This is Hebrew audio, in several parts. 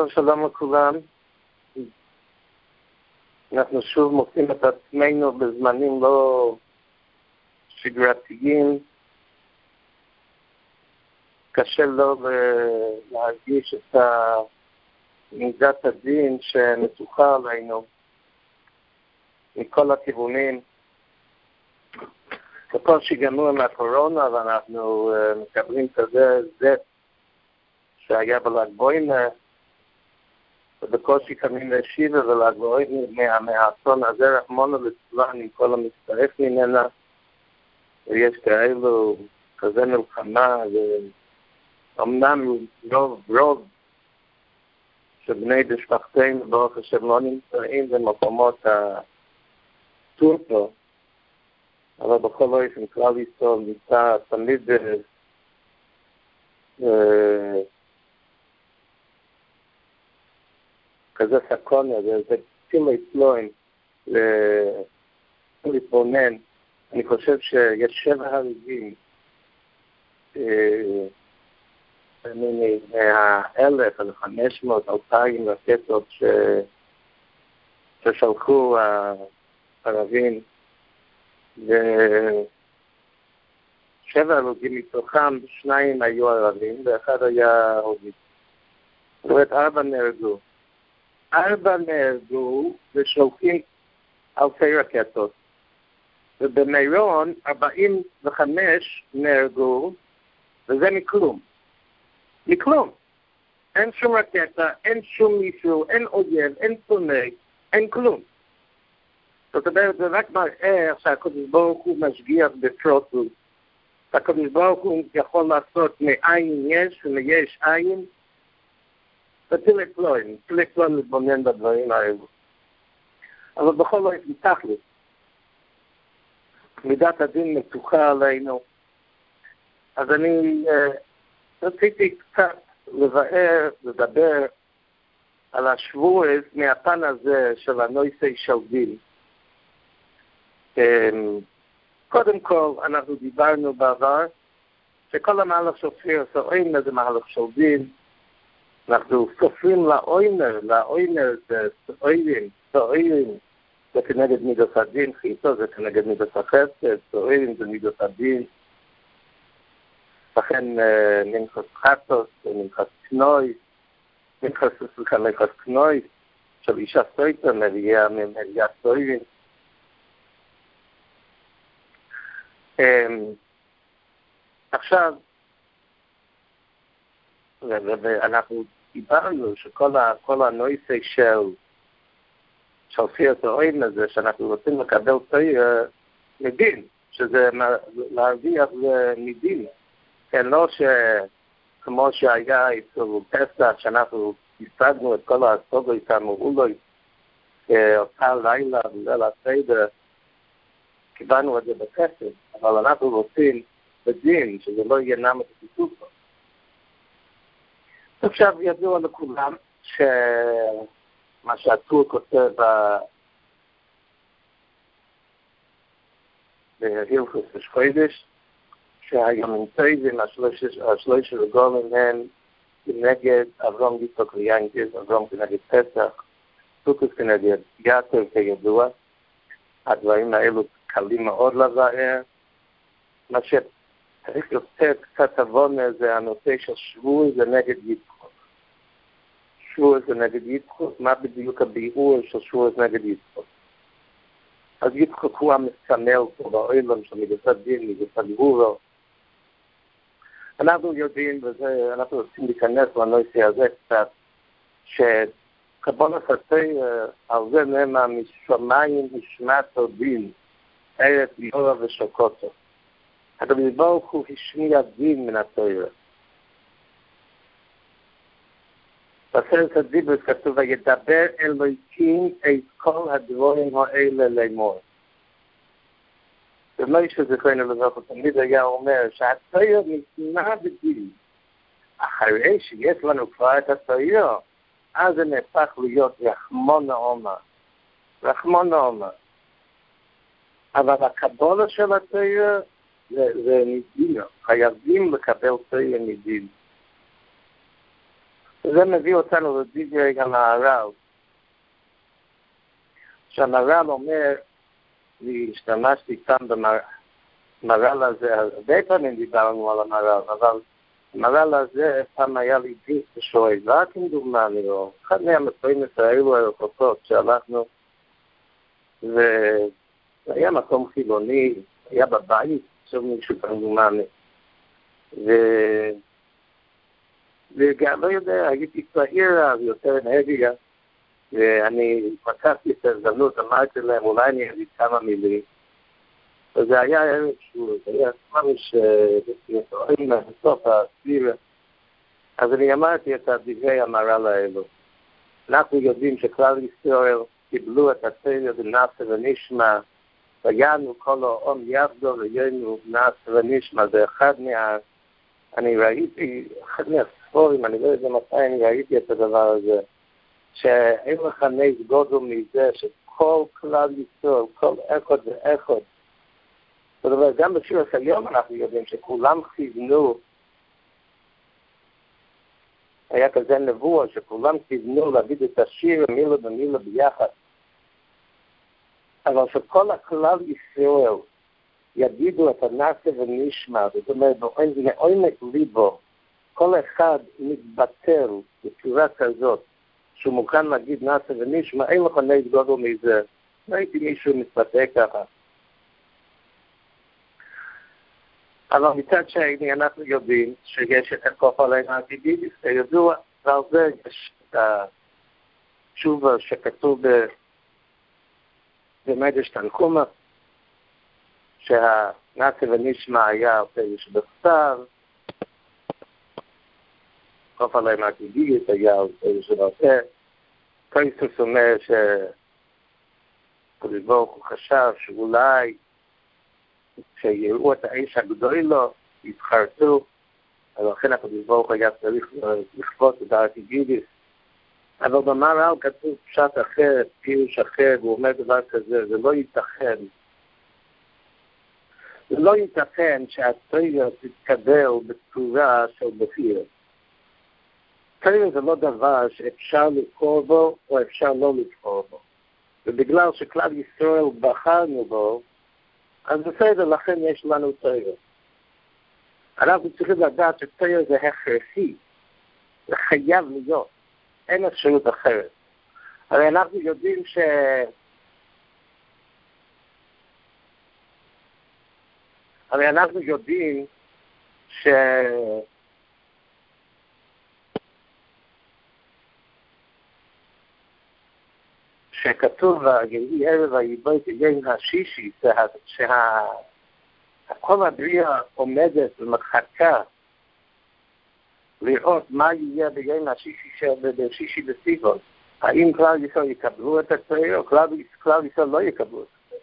טוב שלום לכולם. אנחנו שוב מוצאים את עצמנו בזמנים לא שגרתיים. קשה לו להרגיש את מידת הדין שנצוחה עלינו מכל הכיוונים. ככל שגמרו מהקורונה ואנחנו uh, מקבלים כזה זט שהיה בל"ג בויינר, ובקושי קמים לישיבה ול"ג בויינר מהאסון הזה, רחמונו ליצלן עם כל המצטרף ממנה, ויש כאלו, כזה מלחמה, ואומנם רוב, רוב שבני משפחתנו, ברוך השם, לא נמצאים במקומות הטורפו, אבל בכל אופן כלל ישראל נמצא תמיד כזה סקונה, זה צילי פלוין להתבונן. אני חושב שיש שבע הריגים מהאלף, החמש מאות, אלפיים רקטות ששלחו הערבים ושבע הרוגים מתוכם, שניים היו ערבים ואחד היה הרוגים. זאת אומרת, ארבע נהרגו. ארבע נהרגו ושולחים אלפי רקטות. ובמירון 45 נהרגו, וזה מכלום. מכלום. אין שום רקטה, אין שום מישהו, אין אויב, אין שונא, אין כלום. זאת אומרת, זה רק מראה שהקדוש ברוך הוא משגיח בפרוטות. הקדוש ברוך הוא יכול לעשות מאין יש ומיש אין, ותלך פלוין, תלך פלוין להתבונן בדברים האלו. אבל בכל אופן, תכלס, מידת הדין מתוחה עלינו. אז אני רציתי קצת לבאר, לדבר על השבועז מהפן הזה של הנויסי של דין. קודם כל, אנחנו דיברנו בעבר שכל המהלך של פיר סועינה זה מהלך של דין. אנחנו סופרים לאוינר, לאוינר זה סועירים, סועירים זה כנגד מידות הדין, חיתו זה כנגד מידות החסד, סועירים זה מידות הדין. לכן מנחס חטוס, מנחס קנוי, מנחס סליחה, מנחס קנוי, של אישה סויטר, מביאה מביאה סוירים. עכשיו, ואנחנו דיברנו שכל הנויסי של של פירס האוין הזה, שאנחנו רוצים לקבל תויר מדין, שזה להרוויח מדין. כן, לא שכמו שהיה אצל פסח, שאנחנו השגנו את כל הסוגו איתנו, אולי אותה לילה בליל הסדר, קיבלנו את זה בכסף, אבל אנחנו רוצים בדין, שזה לא יהיה נמת הסיפור. עכשיו ידוע לכולם שמה שהטור כותב בהילכוס ושחוידש, שהיומנטויזם, השלושה רגולים הם כנגד אברום גיסוק ויינגז, אברום כנגד פסח, סוכוס כנגד יעקב כידוע. הדברים האלו קלים מאוד לבאר. מה שצריך יותר קצת עוונה זה הנושא של שבוע זה נגד. שבוע זה נגד יצחוק, מה בדיוק הביאור של שבוע נגד יצחוק? אז יצחוק הוא המסמל פה בעולם של מידת הדין, מידת הגבורו. אנחנו יודעים, ואנחנו רוצים להיכנס לנושא הזה קצת, שקבול החסי, על זה נאמר משמיים נשמת הדין, ארץ ליאורה ושוקותו. הקדוש ברוך הוא השמיע דין מן התוירה. בסרט הדיבוס כתוב, וידבר אלוהיקים את כל הדבורים האלה לאמור. ומוישה זכרנו לברכה תמיד היה אומר שהתויר ניתנה בדין. אחרי שיש לנו כבר את התויר, אז זה נהפך להיות רחמון העומר. רחמון העומר. אבל הקבולה של התויר זה, זה מדינה. חייבים לקבל תויר מדין. זה מביא אותנו לדברי המהר"ל, שהמהר"ל אומר, והשתמשתי כאן במהר"ל הזה, הרבה פעמים דיברנו על המהר"ל, אבל המהר"ל הזה, פעם היה לי דיס בשוי, רק כמדומני, או אחד מהמסורים האלו הרחוקות שהלכנו, והיה מקום חילוני, היה בבית, עכשיו מישהו כמדומני. ו... וגם לא יודע, הייתי צעיר אז, יותר אנרגיה, ואני פתחתי את ההזדמנות, אמרתי להם, אולי אני אגיד כמה מילים. וזה היה ערב שהוא, זה היה ממש בסוף הסבירה. אז אני אמרתי את דברי המהר"ל האלו. אנחנו יודעים שכלל ישראל קיבלו את הסדר בנאסר ונשמע, ויענו כל העם יעבדו ויענו נאסר ונשמע, זה אחד מה... אני ראיתי, אחד מהספורים, אני לא יודע מתי אני ראיתי את הדבר הזה, שאין לך נס גודל מזה שכל כלל ישראל, כל אחד ואחד, זאת אומרת, גם בשיר היום אנחנו יודעים שכולם כיוונו, היה כזה נבואה שכולם כיוונו להגיד את השיר מילה במילה ביחד. אבל שכל הכלל ישראל יגידו את הנאסה ונשמע, זאת אומרת, מעומק ליבו, כל אחד מתבטל בצורה כזאת, שהוא מוכן להגיד נאסה ונשמע, אין לך נס גודל מזה. ראיתי מישהו מתבטא ככה. אבל מצד שני אנחנו יודעים שיש את הקוף עלינו העתידית, זה ידוע, ועל זה יש את התשובה שכתוב במדרש תנחומה, שהנאצי ונשמע היה על פרש בכתב, קוף עלינו העתידית היה פרש בעל קריסוס אומר ברוך הוא חשב שאולי שיראו את האש הגדול לו, יתחרטו, ולכן הקדוש ברוך היה צריך לכפות את הארתי גידיס. אבל במהר"ל כתוב פשט אחר, פירוש אחר, והוא אומר דבר כזה, זה לא ייתכן. זה לא ייתכן שהטריגר תתקבל בצורה של בחיר. טריגר זה לא דבר שאפשר לבחור בו או אפשר לא לבחור בו. ובגלל שכלל ישראל בחרנו בו, אז בסדר, לכן יש לנו תוירה. אנחנו צריכים לדעת שתוירה זה הכרחי, זה חייב להיות, אין אפשרות אחרת. הרי אנחנו יודעים ש... הרי אנחנו יודעים ש... שכתוב ויהי ערב ויבוא יום השישי, שכל הבריאה עומדת ומחכה לראות מה יהיה ביום השישי בסיבון. האם כלל ישראל יקבלו את התראה או כלל ישראל לא יקבלו את התראה.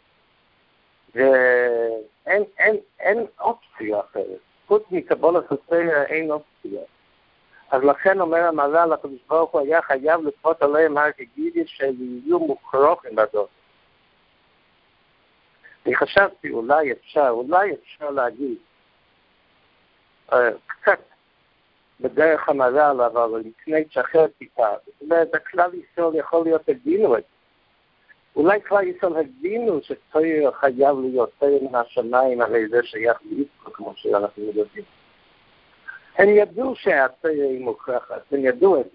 ואין אין, אין אופציה אחרת. חוץ מקבולת התראה אין אופציה. אז לכן אומר המהר"ל, הקדוש ברוך הוא היה חייב לכפות עליהם הר כגידי שיהיו מוכרוחים בדות. אני חשבתי, אולי אפשר, אולי אפשר להגיד, אה, קצת בדרך המהר"ל, אבל לפני תשחרר טיפה. זאת אומרת, הכלל ישראל יכול להיות הבינו את זה. אולי כלל ישראל הבינו שצויר חייב להיות צויר מן השמיים, הרי זה שייך לישראל, כמו שאנחנו יודעים. הם ידעו שהתרא היא מוכרחת, הם ידעו את.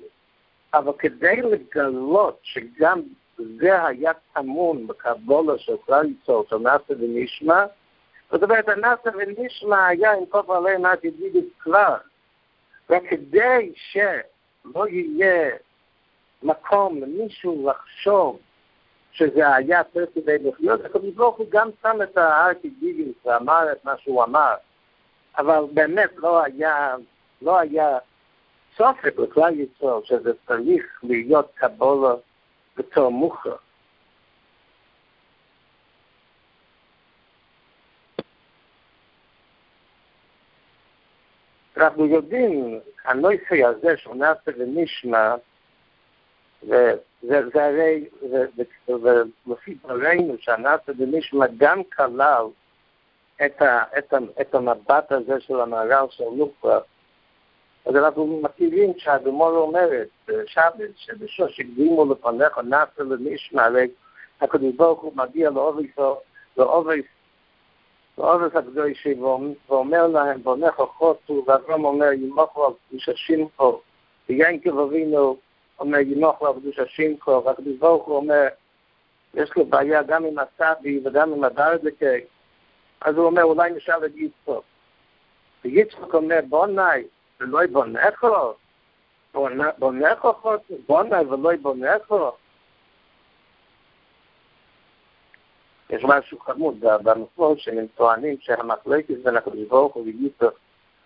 אבל כדי לגלות שגם זה היה טמון בקבולה של כלל ישראל, של נאסא ונשמע, זאת אומרת, הנאסא ונשמע היה עם כל עליהם עד ידידות כלל. וכדי שלא יהיה מקום למישהו לחשוב שזה היה צריך כדי לחיות, הקדוש ברוך הוא גם שם את הארטי דיגיס ואמר את מה שהוא אמר, אבל באמת לא היה לא היה סופק לכלל ישראל שזה צריך להיות קבולה בתור מוכר. אנחנו יודעים, הנויסי הזה שהוא נעשה ונשמע, וזה הרי, ולפי דברינו שהנעשה ונשמע גם כלל את, ה, את, ה, את המבט הזה של המערל של לוקרה, אז אנחנו מכירים שהגמור אומרת, בשבת, שבשוש הקדימו לפניך נאצר לנשמע, הקדוש ברוך הוא מגיע לאובריסו, לאובריס, לאובריס הקדושי, ואומר להם, בונך חוצו, ואברהם אומר, ימוכו על קדוש השמחו, ויינקב אבינו אומר, ימוכו על קדוש השמחו, והקדוש ברוך הוא אומר, יש לו בעיה גם עם הסבי וגם עם הדרדקי, אז הוא אומר, אולי נשאל את יצחוק. ויצחוק אומר, בונאי, ולא בונכו, בונכו חוצו, בונאי ולא בונכו, יש משהו חמוד במקור שהם טוענים שהמחלקת בין הקדוש ברוך הוא ויצחק,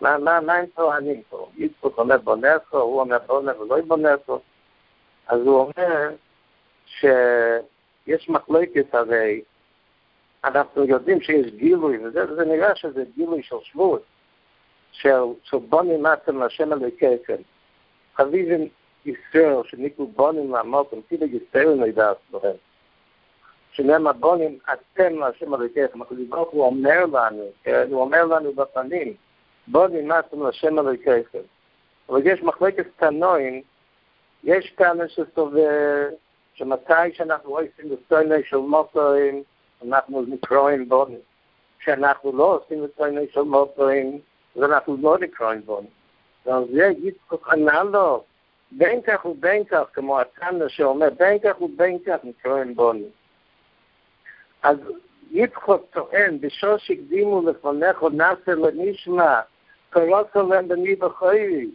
מה, מה, מה הם טוענים פה? יצחק אומר בונרסו, הוא אומר בונר ולא בונרסו, אז הוא אומר שיש מחלקת הרי, אנחנו יודעים שיש גילוי, וזה נראה שזה גילוי של שבועות, של, של בונים אתם להשם אלוהיכם. חביבים ישראל שנקראו בונים לעמוק, אפילו ישראל נדע בהם. שנאמר בונים אתם להשם אלוהיכם, הקדוש ברוך הוא אומר לנו, הוא אומר לנו בפנים, בונים אתם להשם אלוהיכם. אבל יש מחלקת תנועים, יש כאלה שסובר שמתי שאנחנו עושים לצויני של מוטורים, אנחנו נקראים בונים. כשאנחנו לא עושים לצויני של מוטורים, אז אנחנו לא נקראים בונים. ועל זה יצחק ענה לו, בין כך ובין כך, כמו התנא שאומר, בין כך ובין כך נקראים בונים. אז יצחוק טוען, בשור שהקדימו לפניך נאסר לנשמע, קרות להם בני וחוירי.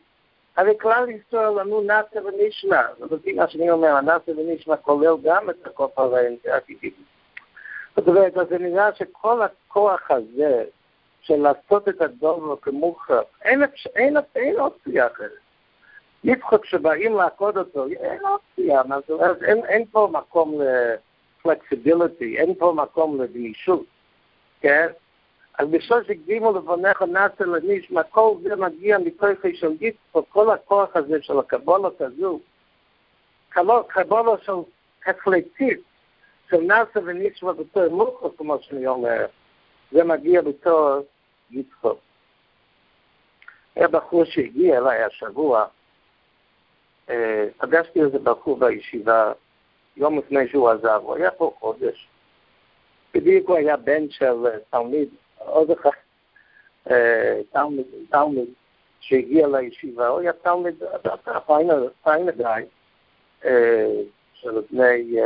הרי כלל ישראל לנו נאסר ונשמע, ולפי מה שאני אומר, הנאסר ונשמע כולל גם את הקוף עליהם, זאת אומרת, אז זה נראה שכל הכוח הזה של לעשות את הדובר כמוכר, אין, אין, אין אופציה אחרת. יצחוק שבאים לעקוד אותו, אין אופציה, אין, אין פה מקום ל... flexibility, אין פה מקום לגמישות, כן? אז בשביל שגדימו לפניך נאצר לנשמע, כל זה מגיע מכוחי של גיצפו, כל הכוח הזה של הקבולות הזו, קבולה של החלטית, של נאצר ונשמע בתור מוכו, כמו שאני אומר, זה מגיע בתור גיצפו. היה בחור שהגיע אליי השבוע, פגשתי איזה בחור בישיבה, יום לפני שהוא עזב, הוא היה פה חודש. בדיוק הוא היה בן של תלמיד, עוד אחד, תלמיד, תלמיד שהגיע לישיבה, הוא היה תלמיד דווקא פיינגאי, של לפני,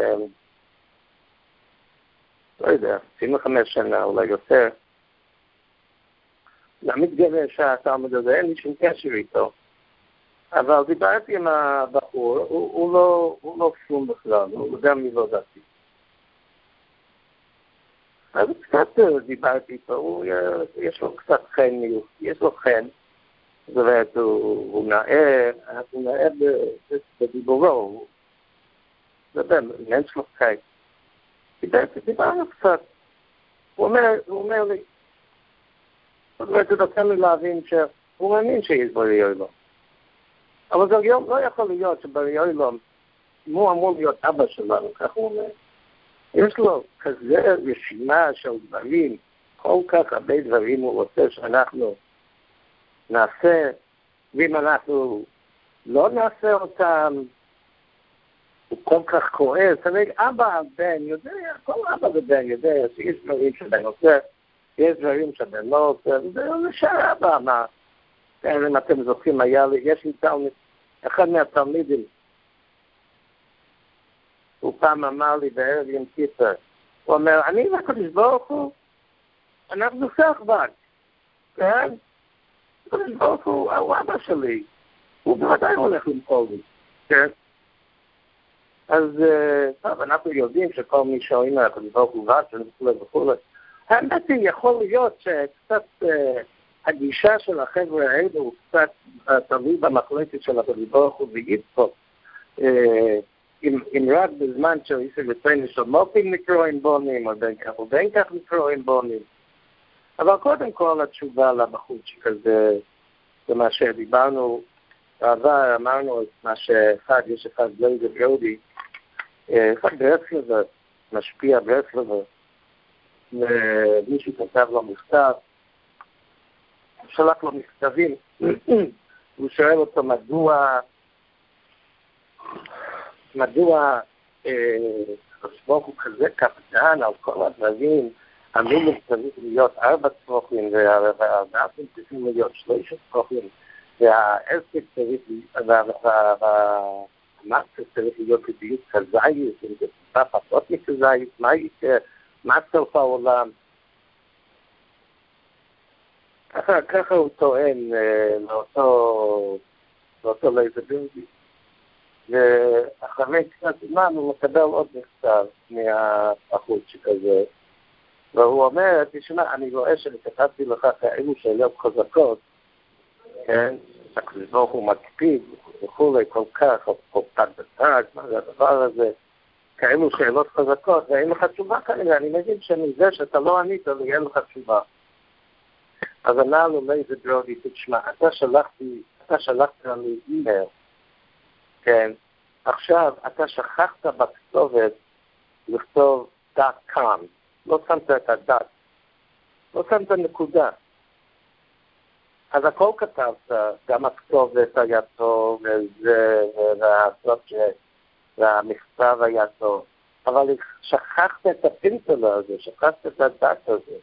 לא יודע, 25 שנה, אולי יותר. למתגלה שהתלמיד הזה, אין לי שום קשר איתו. אבל דיברתי עם הבחור, הוא, הוא, לא, הוא לא כלום בכלל, הוא גם לא דתי. אז קצת דיברתי איתו, הוא, יש לו קצת חן, יש לו חן, זאת אומרת, הוא, הוא נאה, הוא נאה בדיבורו, זה באמת יש לו חן. דיברנו קצת. הוא אומר, הוא אומר לי, נותן לי להבין שהוא מאמין שיש בו לו. אבל זה היום לא יכול להיות שבריאילום, אם הוא אמור להיות אבא שלנו, כך הוא אומר, יש לו כזה רשימה של דברים, כל כך הרבה דברים הוא רוצה שאנחנו נעשה, ואם אנחנו לא נעשה אותם, הוא כל כך כועס, הרי אבא, בן, יודע, כל אבא ובן יודע שיש דברים שבן עושה, יש דברים שבן לא עושה, וזה נשאר אבא, מה, כן, אם אתם זוכרים, היה לי, יש לי תלמיד, אחד מהתלמידים, הוא פעם אמר לי בערב יום כיפר, הוא אומר, אני והקדוש ברוך הוא, אנחנו סחבק, כן? הקדוש ברוך הוא, הוא אבא שלי, הוא בוודאי הולך למכור לי, כן? אז טוב, אנחנו יודעים שכל מי שאומרים הקדוש ברוך הוא רצון וכולי וכולי. האמת היא, יכול להיות שקצת הגישה של החבר'ה האלו הוא קצת תלוי במחלקת של הקדוש ברוך הוא ויצחוק. אם רק בזמן של ישראל וציינו של מופים נקראים בונים, או בין כך ובין כך נקראים בונים. אבל קודם כל התשובה לבחורצ'יק הזה, זה מה שדיברנו בעבר, אמרנו את מה שאחד, יש אחד גליידר גרודי, אחד ברסלבר, משפיע ברסלבר, ומישהו כתב לו מכתב, שלח לו מכתבים הוא שואל אותו מדוע, מדוע ברוך הוא כזה קפדן על כל הדברים, המינוס צריך להיות ארבע צרוכים, והארבעתם צריכים להיות שלושה צרוכים, והעסק צריך, והמקצה צריך להיות בדיוק כזית, אם זה טיפה פחות מכזית, מה יקרה, מה סוף העולם. ככה, ככה הוא טוען לאותו, לאותו לייזרבינגי. ואחרי קצת זמן הוא מקבל עוד מכתב מהחוץ שכזה, והוא אומר, תשמע, אני רואה שאני כתבתי לך כאלו שאלות חזקות, כן? הקדוש ברוך הוא מקפיד וכולי כל כך, או תג בתג, מה זה הדבר הזה, כאלו שאלות חזקות, ואין לך תשובה כנראה, אני מבין שמזה שאתה לא ענית, יהיה לך תשובה. אז ענה לו לייזר ברודי, תשמע, אתה שלחתי, אתה שלחת לנו אימייל, כן, עכשיו אתה שכחת בכתובת לכתוב dot com, לא שמת את ה dot, לא שמת נקודה. אז הכל כתבת, גם הכתובת היה טוב, וזה, והסובג'קט, והמכתב היה טוב, אבל שכחת את הפינטלה הזה, שכחת את הדאט הזה.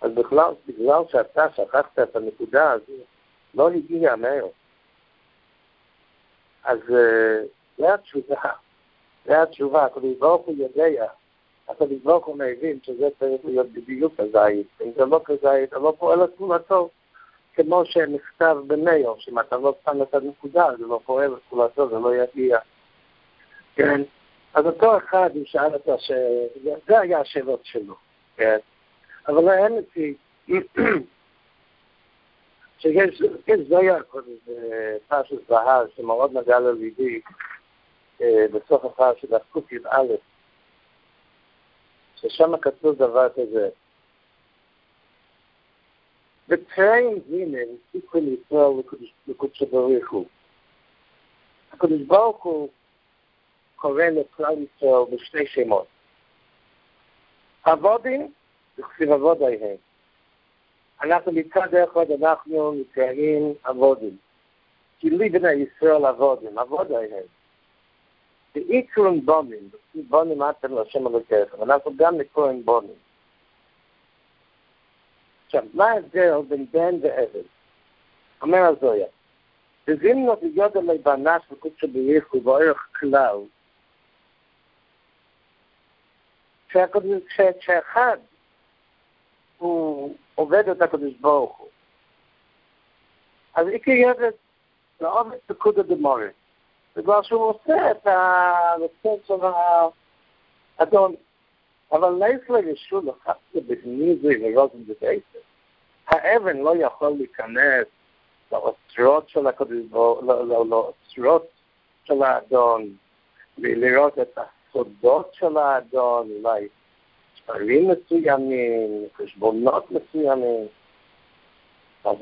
אז בכלל, בגלל שאתה שכחת את הנקודה הזו, לא הגיע מהר. אז זה התשובה, זה התשובה, הקדוש ברוך הוא יודע, הקדוש ברוך הוא מבין שזה צריך להיות בדיוק כזית, אם זה לא כזית, זה לא פועל את פעולתו, כמו שנכתב במייל, שאם אתה לא שם את הנקודה, זה לא פועל פעולתו, זה לא יגיע. כן? אז אותו אחד, הוא שאל את השאלה, זה היה השאלות שלו, כן? אבל האמת היא, שיש זויה קודם, פרשת זהב, שמאוד נגע לליבי, בסוף הפרשת דפקות י"א, ששם כתוב דבר כזה, ותראים זימן סיכוי לישראל לקודשו ברוך הוא. הקדוש ברוך הוא קורא לכלל ישראל בשתי שמות. עבודים וכסיב עבודיהם. אנחנו מצד אחד אנחנו נקראים עבודים. כי לי בני ישראל עבודים, עבודיהם. ועיקרון בונים, בונים אתם להשם אלוקיכם, אנחנו גם נקראים בונים. עכשיו, מה ההבדל בין בן ועבד? אומר הזויה, וזימנו ויודע לי בנש וקודשו בריחו באורך כלל, כשאחד הוא עובד את הקדוש ברוך הוא. אז איקי יבד לעובד פקודה דמורי, בגלל שהוא עושה את הרצון של האדון. אבל לייסלר ישו לחצה בגניזי ורוזן בבייסר. האבן לא יכול להיכנס לאוצרות של הקדוש ברוך הוא, לאוצרות של האדון, ולראות את הסודות של האדון, אולי מספרים מסוימים, חשבונות מסוימים. אז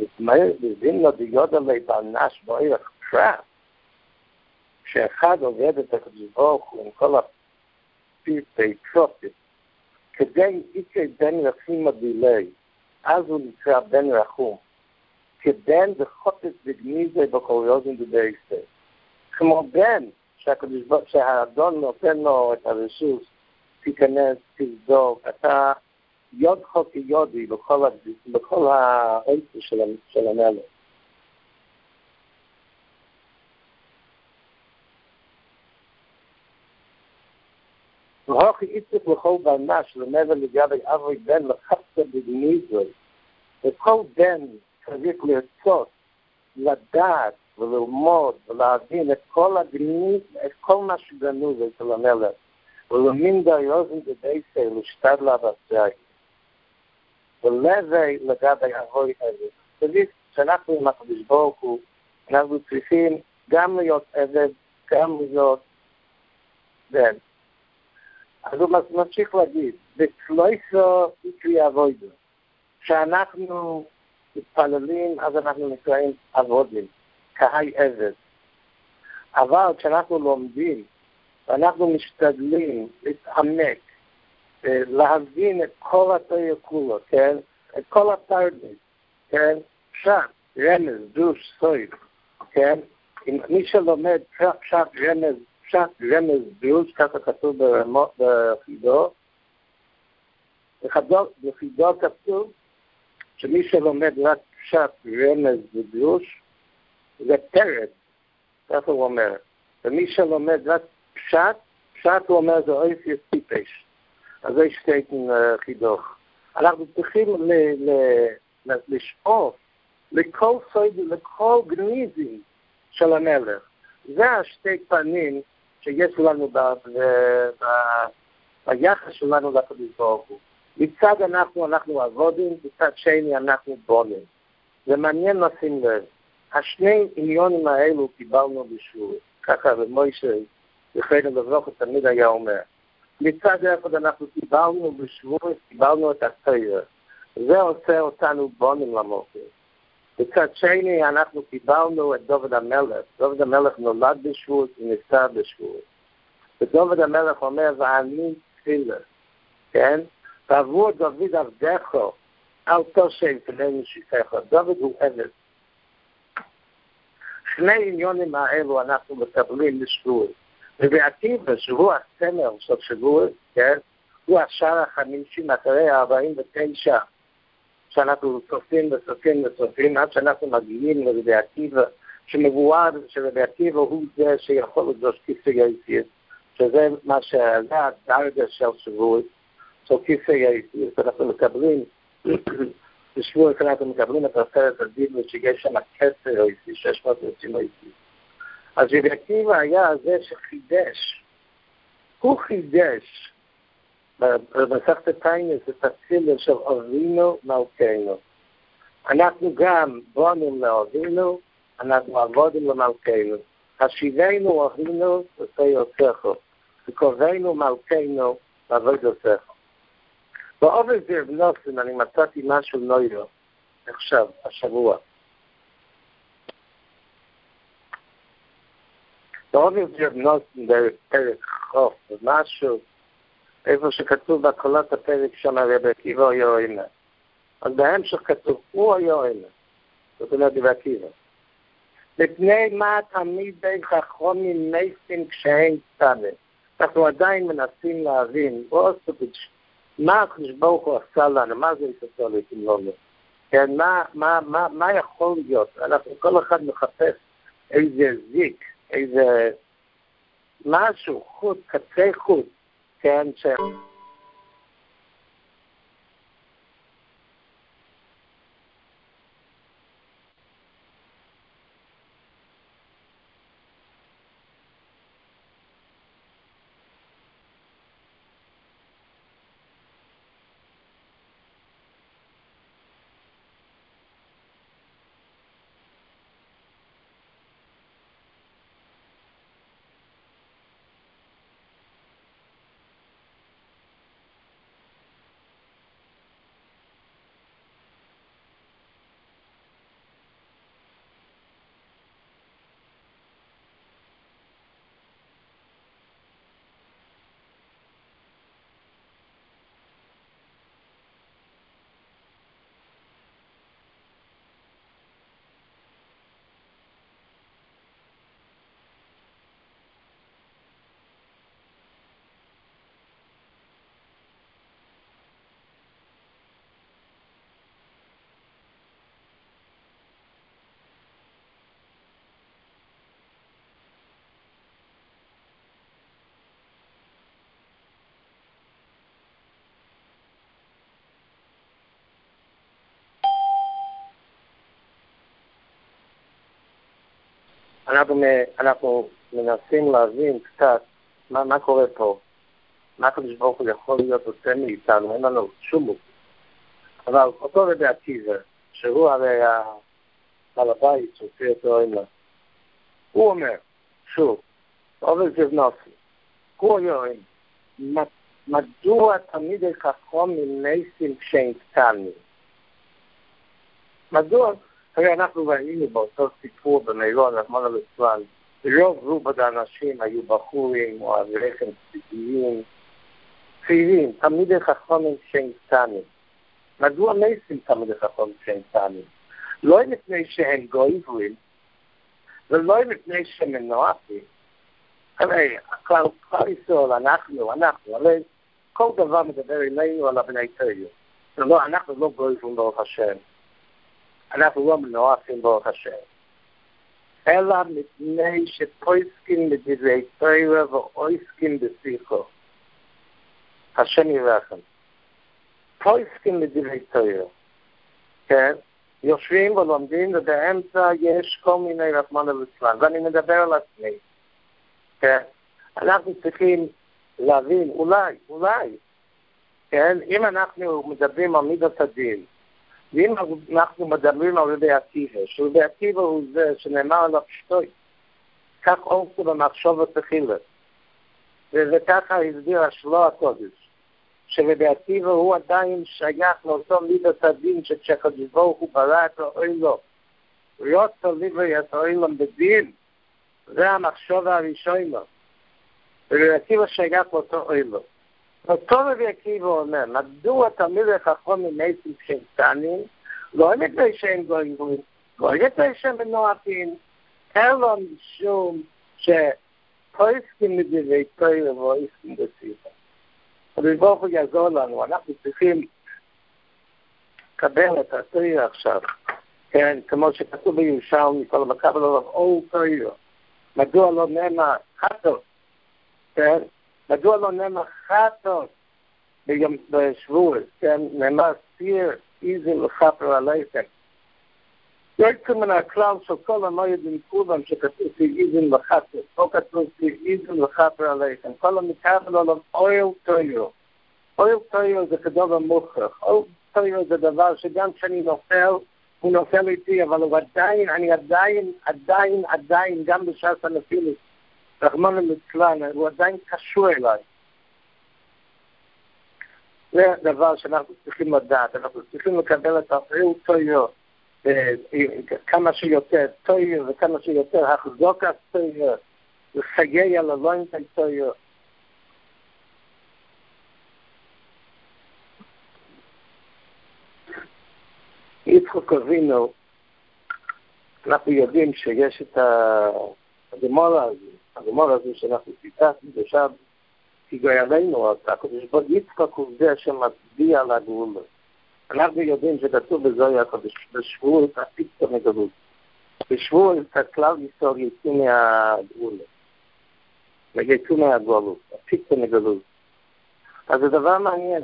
בזין לו דיוד עלי בענש בערך קראפ, שאחד עובד את הקדוש ברוך הוא עם כל הפרטי טרופית, כדי איקר בן רחים הדילי, אז הוא נקרא בן רחום, כבן וחוטף בגניזה בכל יוזן בדייסה. כמו בן, שהאדון נותן לו את הרשות תיכנס, תבדוק, אתה יודך כיודי בכל, בכל העצר של, של המלך. והוכי איציק לכל בנש למעבר לגבי אברי בן לחפשה בגניזוי. וכל בן צריך לרצות, לדעת וללמוד ולהבין את כל הגניז, את כל מה שגנוז אצל המלך. ולמיnder יוזן דבייסה לשתדלה בסייג. ולזה לגבי אבוי עבד. תגיד, כשאנחנו עם הקדוש ברוך הוא, אנחנו צריכים גם להיות עבד, גם להיות בן. אז הוא ממשיך להגיד, וקלויסו יקרי אבוידו. כשאנחנו מתפללים, אז אנחנו נקראים אבודים, כהי עבד. אבל כשאנחנו לומדים ואנחנו משתדלים להתעמק, להבין את כל התויר כולו, כן? את כל התרבות, כן? פשט, רמז, דוש, סויד, כן? אם מי שלומד פשט רמז, פשט רמז ביוש, ככה כתוב בחידו, בחידו כתוב שמי שלומד רק פשט רמז וביוש, זה פרד, ככה הוא אומר. ומי שלומד רק פשט, פשט הוא אומר זה אויפיוס טיפש. אז זה שתי חידוך. אנחנו צריכים לשאוף לכל סויד, לכל גניזים של המלך. זה השתי פנים שיש לנו ב, ב, ב, ביחס שלנו לקדוש ברוך הוא. מצד אנחנו, אנחנו עבודים, מצד שני אנחנו בונים. זה מעניין לשים לב. השני עניונים האלו קיבלנו בשביל, ככה ומוישה, זכרנו לברוך, תמיד היה אומר. מצד אחד אנחנו קיבלנו בשבוע, קיבלנו את התרא. זה עושה אותנו בונים למוקר. מצד שני אנחנו קיבלנו את דוד המלך. דוד המלך נולד בשבוע ונפטר בשבוע. ודוד המלך אומר, ואני תפילה, כן? ועבור דוד עבדך, אל תושם פני משיחך. דוד הוא עבד. שני עניונים האלו אנחנו מקבלים בשבוע. רבי עקיבא, שהוא הסמל של שבוע, כן? הוא השער החמישים אחרי הארבעים ותשע, שאנחנו צופים וצופים וצופים, עד שאנחנו מגיעים לרבי עקיבא, שמבואר שרבי עקיבא הוא זה שיכול לדרוש כיסא היציאס, שזה מה שזה הדרגה של שבוע, של כיסא היציאס, אנחנו מקבלים, בשבוע אנחנו מקבלים את עשרת הדין, ושיש שם היציאס, שש מאות יוצאים היציאס. אז רבי עקיבא היה זה שחידש, הוא חידש במסכת טיינס את הצילה של אבינו מלכנו. אנחנו גם בונים לאבינו, אנחנו עבודים למלכנו. השיבנו אבינו עושה יוסכו, וקובענו מלכנו לעבוד יוסכו. באופן זה בנוסן אני מצאתי משהו נוירו, עכשיו, השבוע. David יבנות בפרק חוף, משהו, איפה שכתוב בהתחלת הפרק שם רבי עקיבא היה עינה. אז בהמשך כתוב, הוא היה עינה. זאת אומרת רבי עקיבא. מפני מה תלמידי חכמים נסים כשהם צדה. אנחנו עדיין מנסים להבין, מה הקדוש ברוך הוא עשה לנו, מה זה איסטוליקים לנו. כן, מה, מה, מה, מה יכול להיות? אנחנו כל אחד מחפש איזה זיק, איזה משהו, חוט, קצה חוט, כן, אנחנו, אנחנו מנסים להבין קצת מה, מה קורה פה. מה הקדוש ברוך הוא יכול להיות עושה מאיתנו, אין לנו שום מות. אבל אותו רבי עקיבא, שהוא הרי בעל הבית שהוציא אותו הנה, הוא אומר, שוב, עובד זבנוסי, הוא אומר, מדוע תמיד חכום מנסים כשהם קטנים? מדוע הרי אנחנו ראינו באותו סיפור במירון, רחמנא ליצלן, רוב רובד האנשים היו בחורים או אברכים צדדיים, צעירים, תלמידי חכמים שהם קטנים. מדוע נסים תלמידי חכמים שהם קטנים? לא מפני שהם גויברים, ולא מפני שמנועתי. הרי כלל ישראל, אנחנו, אנחנו, הרי כל דבר מדבר אלינו על הבני תריות. לא, אנחנו לא גויבים ברוך השם. אנחנו לא מנועפים ברוך השם. אלא מפני שפויסקים בדברי תריה ואויסקים בשיחו. השם ירחם. פויסקים בדברי תריה. כן? יושבים ולומדים ובאמצע יש כל מיני רחמנא ליצלן, ואני מדבר על עצמי. כן? אנחנו צריכים להבין, אולי, אולי, כן? אם אנחנו מדברים על מידת הדין, ואם אנחנו מדברים על רבי עקיבא, שרבי עקיבא הוא זה שנאמר עליו שטוי, כך אורסו במחשוב התחילה. וככה הסביר השלו הקודש, שרבי עקיבא הוא עדיין שייך לאותו מידת הדין שכשקדוש ברוך הוא ברא את האוילו, רוצה ליברי את האוילם בדין, זה המחשוב הראשון לו. ורבי עקיבא שייך לאותו אוילו. אותו רבי עקיבא אומר, מדוע תלמיד החכום ממייסים קטנים, לא מפני שהם גויים, לא מפני שהם מנועפים, אלא משום שפויסקים מדברי תוירה ואויסקים בסיפה. הקדוש ברוך הוא יעזור לנו, אנחנו צריכים לקבל את התוירה עכשיו, כן, כמו שכתוב בירושלמי, כל המקבל עליו אור תוירה. מדוע לא נאמר חטות, כן? מדוע לא נאמר חטות בשבוע, כן? נאמר סיר איזן לכפר עליכם. יוצא מן הכלל של כל המועדים כולם שכתוב סיר איזן לחטות, או כתוב סיר איזן לכפר עליכם. כל המקבל עליו אויל טויו. אויל טויו זה כדובר מוכרח. אויל טויו זה דבר שגם כשאני נופל, הוא נופל איתי, אבל הוא עדיין, אני עדיין, עדיין, עדיין, גם בשעת הנפילות, רחמנו ליצלן, הוא עדיין קשור אליי. זה דבר שאנחנו צריכים לדעת, אנחנו צריכים לקבל את האחריות טויו, כמה שיותר טויו וכמה שיותר החזוקת טויו, לסייע ללוינטן טויו. יצחוק אבינו, אנחנו יודעים שיש את הגמורה הזו, הגמורה הזו שאנחנו ציטטנו, ושם תיגוי עלינו, אז הקדוש ברוך יצחק הוא זה שמצביע על הגאולה. אנחנו יודעים שכתוב בזוהי הקדוש, בשבועות הפיקטו מגלות. בשבועות הכלל ישראל יצאו מהגאולה. ויצאו מהגאלות, הפיקטו מגלות. אז זה דבר מעניין.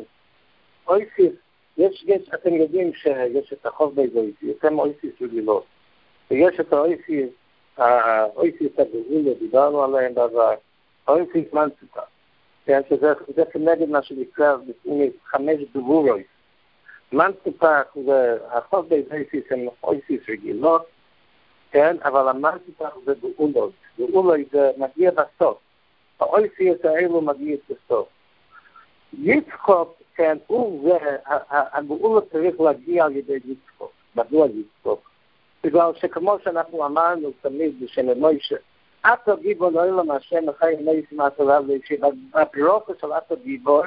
אויסיס יש, יש, אתם יודעים שיש את החוב באיזויסי, אתם אויסיס רגילות, ויש את האויסיס, האויסיס הגבולה, דיברנו עליהם בעבר, האויסיס מנציקה, כן, שזה כנגד מה שנקרא בפני חמש דבורויס. מנציקה זה, החוב באיזויסיס הם אויסיס רגילות, כן, אבל המנציקה זה גאולות, גאולות זה מגיע בסוף, האויסיס האלו מגיע בסוף. יצחוק כן, הוא זה, הגאולה צריך להגיע על ידי יצחוק. מדוע יצחוק? בגלל שכמו שאנחנו אמרנו תמיד בשם מוישה, אתו גיבור לא אלו מהשם אחרי נייסים התורה וישיבה, בפירוקו של אתו גיבור,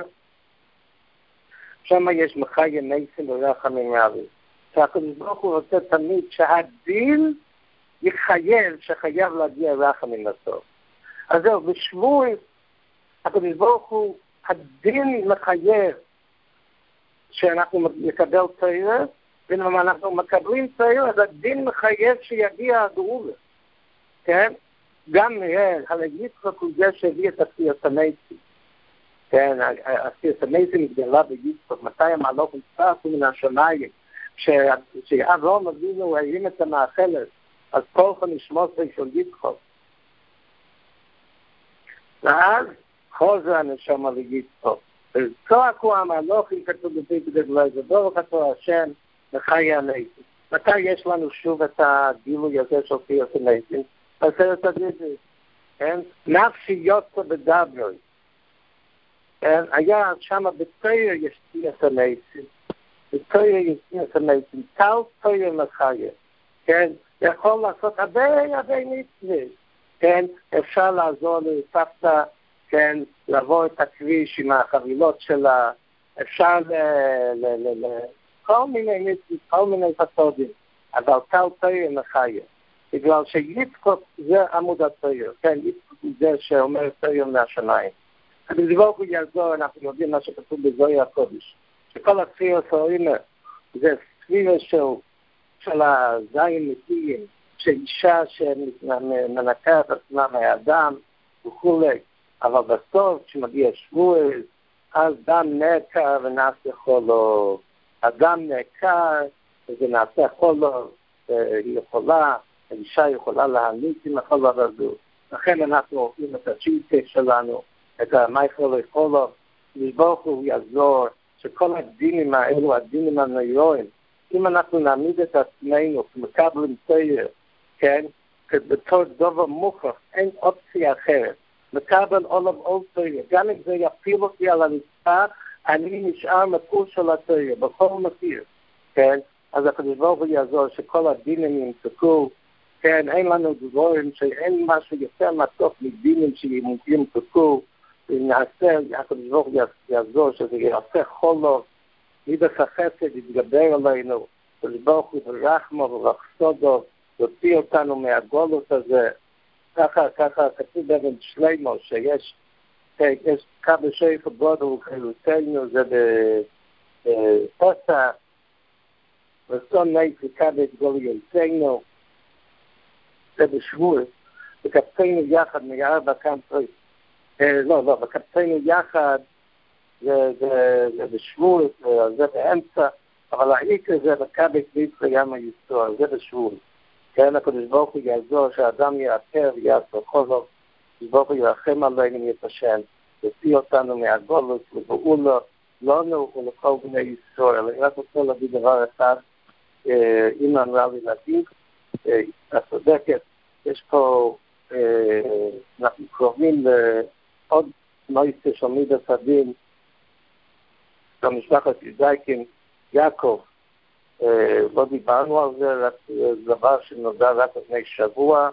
שם יש מחיי נייסים ורחמים רבים. שהקדוש ברוך הוא רוצה תמיד שהדין יחייב שחייב להגיע רחמים לסוף. אז זהו, בשבוע הקדוש ברוך הוא, הדין מחייב שאנחנו נקבל תוירה, ואם אנחנו מקבלים תוירה, אז הדין מחייב שיגיע הגאולה, כן? גם על יצחק הוא זה שהביא את עשיית המייסים. כן, עשיית המייסים התגלה ביצחק, מתי המהלוך נצטרפו מן השמיים, כשאברהם אבינו הרים את המאכלת, אז כל חמישמות של יצחק. ואז חוזר הנשמה ליצחק. צועקו המלוכים כתוב בפי בדברי גדול וכתוב השם וחי עלינו. מתי יש לנו שוב את הגילוי הזה של פיוס המייסים? בעשרת הדידים, כן? נפשי יוצא בדברוי. כן? היה שם בתויר יש פיוס המייסים. בתויר יש פיוס המייסים. טל תויר מחיה. כן? יכול לעשות הרבה הרבה מצווה. כן? אפשר לעזור לסבתא כן, לעבור את הכביש עם החבילות שלה, אפשר ל... ל, ל, ל כל מיני כל מיני פסודים, אבל טל תויר מחיה. בגלל שיצחוק זה עמוד התויר, כן, יצחוק זה שאומר תויר מהשמיים. הקדוש הוא יעזור, אנחנו יודעים מה שכתוב בזוהי הקודש, שכל הספירה של זה ספירה של, של הזין נקיים, שאישה שמנקה את עצמה מהאדם וכולי, אבל בסוף כשמגיע שבועז, אז דם נעקר ונעשה חולו. אדם נעקר וזה נעשה חולו, היא יכולה, האישה יכולה להניק עם החולו הזו. לכן אנחנו אוכלים את הצ'יטק שלנו, את המייכלו לחולו, לברוך הוא יעזור שכל הדינים האלו, הדינים הנוירואים, אם אנחנו נעמיד את עצמנו כמקבלים תויר, כן, בתור דובר מוכרח, אין אופציה אחרת. מקבל עולם עוד תויר, גם אם זה יפיל אותי על הרצפה, אני נשאר מקור של התויר, בכל מחיר, כן? אז הקדוש ברוך הוא יעזור שכל הדינים ימסקו, כן, אין לנו דבורים שאין משהו יותר מתוק מדינים שימסקו, ונעשה, הקדוש ברוך הוא יעזור שזה יעשה חולו, מידס החסד יתגבר עלינו, הקדוש ברוך הוא ברחמו ורחסודו, יוציא אותנו מהגולות הזה, ככה, ככה כתוב באבן שלימו, שיש Kijk, is kabel schee verbod ook heel zeggen dat de pasta was zo nice de kabel wil je zeggen dat de schuur de kapitein ja had me ja dat kan toch eh no no de kapitein ja had de de de de schuur dat de ensa aber la ik ze de kabel dit ze ja me is zo de adam ja ter ja zo הוא ירחם עלינו יתעשן, יוציא אותנו מהגולות לגאולה לנו ולכל בני ישראל. אני רק רוצה להגיד דבר אחד, אם אמרה לי להגיד, את צודקת, יש פה, אנחנו קרובים לעוד מועצה של מידת הדין, של משפחת ידייקים, יעקב, לא דיברנו על זה, זה דבר שנודע רק לפני שבוע,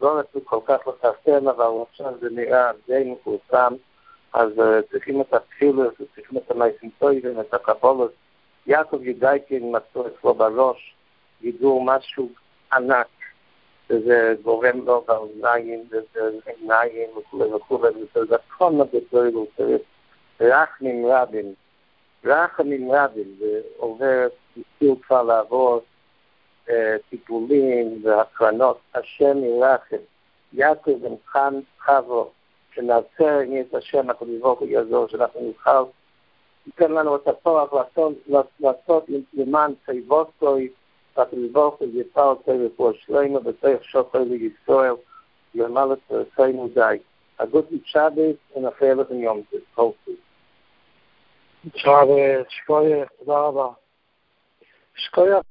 לא רצו כל כך לפרסם, אבל עכשיו זה נראה די מפורסם, אז צריכים את התפילוס, צריכים את המייסינטויבים, את הקבולות. יעקב ידייקין מצאו אצלו בראש גידור משהו ענק, וזה גורם לו באוזניים, וזה עיניים וכולי וכולי, וזה מה בדברים, הוא צריך רחמים רבים, רחמים רבים, ועובר התחיל כבר לעבור טיפולים והקרנות. השם ירחם, יעקב בן חן חבו, שנעשה עם את השם הקודיבו ויעזור שאנחנו נבחר, ייתן לנו את הפורח לעשות עם למען צייבוסוי, הקודיבו ויפר צי רפואה שלנו וצריך שוכר לישראל, למה לצרפינו די. הגות מצ'אבס ונחל לכם יום זה, חופי. צ'אבס, שקויה, תודה רבה. שקויה.